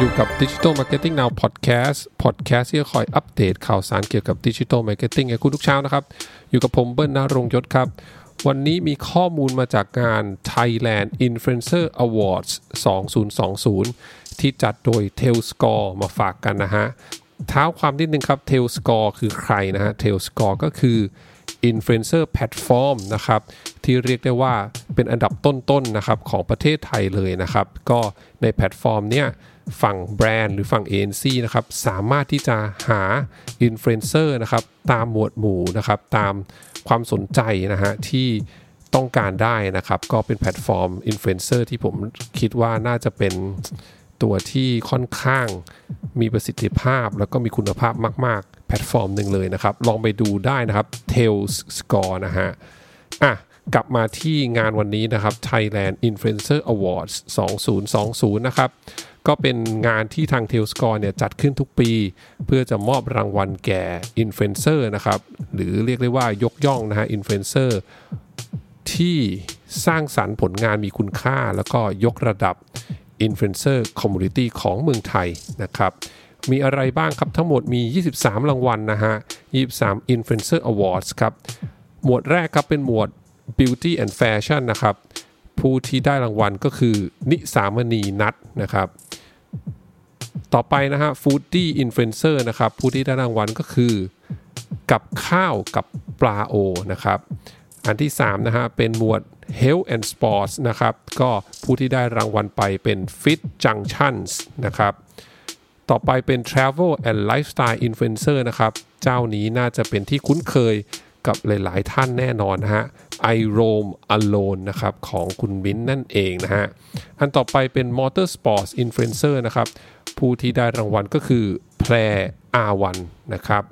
อยู่กับ Digital Marketing Now Podcast Podcast ที่จะคอยอัปเดตข่าวสารเกี่ยวกับ Digital Marketing ให้คุณทุกเช้านะครับ อยู่กับผมเบิ้ลนารงยศครับ วันนี้มีข้อมูลมาจากงาน Thailand Influencer Awards 2020 ที่จัดโดย Tailscore มาฝากกันนะฮะเท้าความนิดนึงครับ Tailscore คือใครนะฮะ Tailscore ก็คือ Influencer Platform นะครับ ที่เรียกได้ว่า เป็นอันดับต้นๆนะครับของประเทศไทยเลยนะครับ ก็ในแพลตฟอร์มเนี้ยฝั่งแบรนด์หรือฝั่งเอเจนซีนะครับสามารถที่จะหาอินฟลูเอนเซอร์นะครับตามหมวดหมู่นะครับตามความสนใจนะฮะที่ต้องการได้นะครับ ก็เป็นแพลตฟอร์มอินฟลูเอนเซอร์ที่ผมคิดว่าน่าจะเป็นตัวที่ค่อนข้างมีประสิทธิภาพ แล้วก็มีคุณภาพมาก ๆ แพลตฟอร์มหนึ่งเลยนะครับ ลองไปดูได้นะครับ Tellscore นะฮะอะ กลับมาที่งานวันนี้นะครับ Thailand Influencer Awards 2020 นะครับ ก็เป็นงานที่ทาง t a i l s c o r e เนี่ยจัดขึ้นทุกปี เพื่อจะมอบรางวัลแก่อินฟลูเอนเซอร์นะครับ หรือเรียกได้ว่ายกย่องนะฮะอินฟลูเอนเซอร์ที่สร้างสรรค์ผลงานมีคุณค่า แล้วก็ยกระดับอินฟลูเอนเซอร์ community ของเมืองไทยนะครับมีอะไรบ้างครับทั้งหมดมี 23 รางวัลนะฮะ 23 Influencer Awards ครับ หมวดแรกครับเป็นหมวด Beauty and Fashion นะครับ ผู้ที่ได้รางวัลก็คือนิสามณีนัทนะครับ ต่อไปนะฮะ Foodie Influencer นะครับ ผู้ที่ได้รางวัลก็คือ กับข้าวกับปลาโอนะครับ อันที่3นะฮะเป็นหมวด Health and Sports นะครับ ก็ผู้ที่ได้รางวัลไปเป็น Fit Junctions นะครับ ต่อไปเป็น Travel and Lifestyle Influencer นะครับ เจ้านี้น่าจะเป็นที่คุ้นเคย กับหลายๆ ท่านแน่นอนนะฮะ I roam alone นะครับของคุณมิ้นนั่นเองนะฮะ อันต่อไปเป็น Motorsports Influencer นะครับ ผู้ที่ได้รางวัลก็คือแพร R1 นนะครับ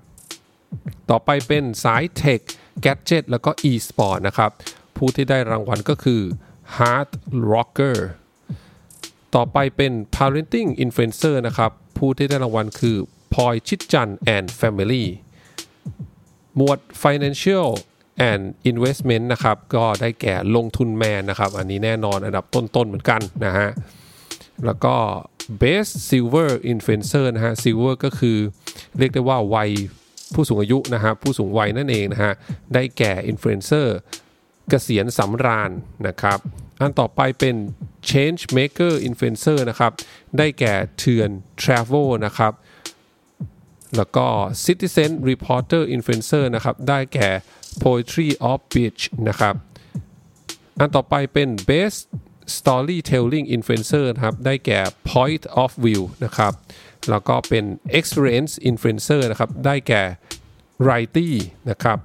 ต่อไปเป็นสาย Tech Gadget แล้วก็ e-sport นะครับ ผู้ที่ได้รางวัลก็คือ Hard Rocker ต่อไปเป็น Parenting Influencer นะครับ ผู้ที่ได้รางวัลคือพลอยชิดจัน and Family หมวด Financial and Investment นะครับก็ได้แก่ลงทุนแมนนะครับ อันนี้แน่นอนอันดับต้นๆเหมือนกันนะฮะแล้วก็ Best Silver Influencer นะฮะ Silver ก็คือเรียกได้ว่าวัยผู้สูงอายุนะฮะผู้สูงวัยนั่นเองนะฮะได้แก่ Influencer เกษียณสำราญนะครับอันต่อไปเป็น Change Maker Influencer นะครับ ได้แก่เทือน Travel นะครับ แล้วก็ Citizen Reporter Influencer นะครับ ได้แก่ Poetry of Beach นะครับ อันต่อไปเป็น Best Storytelling Influencer นะครับ ได้แก่ Point of View นะครับ แล้วก็เป็น Experience Influencer นะครับ ได้แก่ r i g h t y นะครับ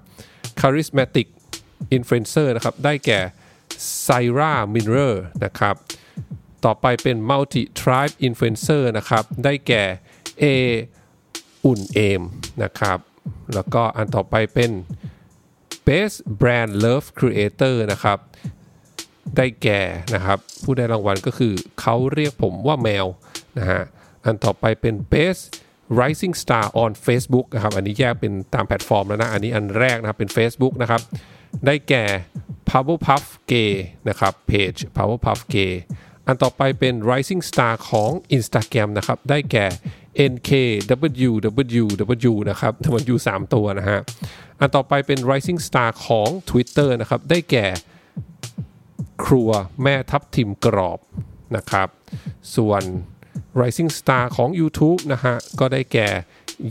Charismatic Influencer นะครับ ได้แก่ s y r a Mirror นะครับ ต่อไปเป็น Multi Tribe Influencer นะครับ ได้แก่ A อุ่นเอมนะครับ แล้วก็อันต่อไปเป็น Best Brand Love Creator นะครับ ได้แก่นะครับ ผู้ได้รางวัลก็คือเขาเรียกผมว่าแมวนะฮะ อันต่อไปเป็น Best Rising Star on Facebook นะครับ อันนี้แยกเป็นตามแพลตฟอร์มแล้วนะ อันนี้อันแรกนะครับเป็น Facebook นะครับ ได้แก่ Powerpuff Gay นะครับเพจ Powerpuff Gay อันต่อไปเป็น Rising Star ของ Instagram นะครับ ได้แก่ NKWWW นะครับทั้งหมดอยู่3ตัวนะฮะ อันต่อไปเป็น Rising Star ของ Twitter นะครับ ได้แก่ ครัวแม่ทับทิมกรอบนะครับ ส่วน Rising Star ของ YouTube นะฮะ ก็ได้แก่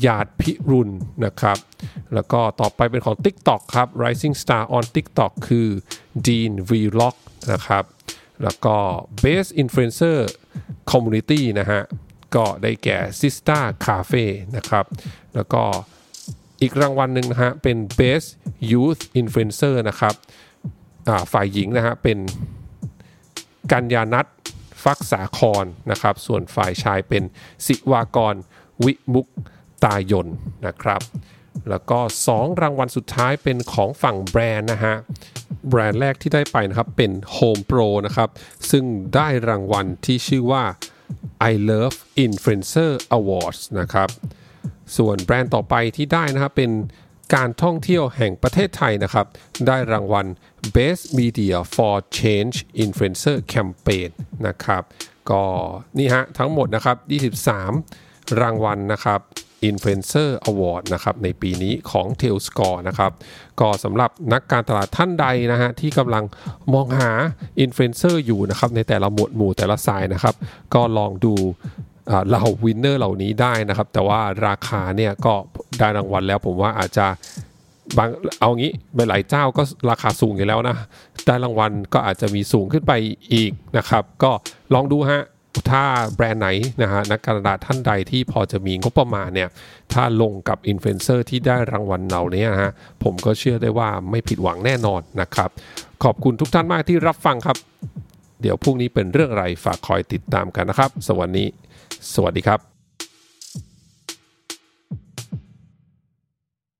หยาดพิรุณนะครับ แล้วก็ต่อไปเป็นของ TikTok ครับ Rising Star on TikTok คือ Dean Vlog นะครับ แล้วก็ Best Influencer Community นะฮะ ก็ได้แก่ Sista Cafe นะครับ แล้วก็อีกรางวัลหนึ่งนะฮะ เป็น Best Youth Influencer นะครับฝ่ายหญิงนะฮะ เป็นกัญญานัทฟักษาครนะครับ ส่วนฝ่ายชายเป็นสิวากรวิมุกตายนนะครับ แล้วก็ 2 รางวัลสุดท้ายเป็นของฝั่งแบรนด์นะฮะ แบรนด์แรกที่ได้ไปนะครับ เป็น Home Pro นะครับ ซึ่งได้รางวัลที่ชื่อว่า I Love Influencer Awards นะครับ ส่วนแบรนด์ต่อไปที่ได้นะครับเป็นการท่องเที่ยวแห่งประเทศไทยนะครับ ได้รางวัล Best Media for Change Influencer Campaign นะครับ ก็นี่ฮะทั้งหมดนะครับ 23 รางวัลนะครับ Influencer Award นะครับในปีนี้ของ t a l Score นะครับก็สำหรับนักการตลาดท่านใดนะฮะที่กำลังมองหา Influencer อยู่นะครับในแต่ละหมวดหมู่แต่ละสายนะครับ ก็ลองดูเหล่า winner เหล่านี้ได้นะครับ แต่ว่าราคาเนี่ยก็ได้รางวัลแล้วผมว่าอาจจะบางเอางี้หลายเจ้าก็ราคาสูงอยู่แล้วนะได้รางวัลก็อาจจะมีสูงขึ้นไปอีกนะครับ ก็ลองดูฮะ ถ้าแบรนด์ไหนนะฮะนักการตลาดท่านใดที่พอจะมีงบประมาณเนี่ยถ้าลงกับอินฟลูเอนเซอร์ที่ได้รางวัลเหล่านี้นะฮะผมก็เชื่อได้ว่าไม่ผิดหวังแน่นอนนะครับ ขอบคุณทุกท่านมากที่รับฟังครับ เดี๋ยวพรุ่งนี้เป็นเรื่องอะไรฝากคอยติดตามกันนะครับ สวัสดี สวัสดีครับ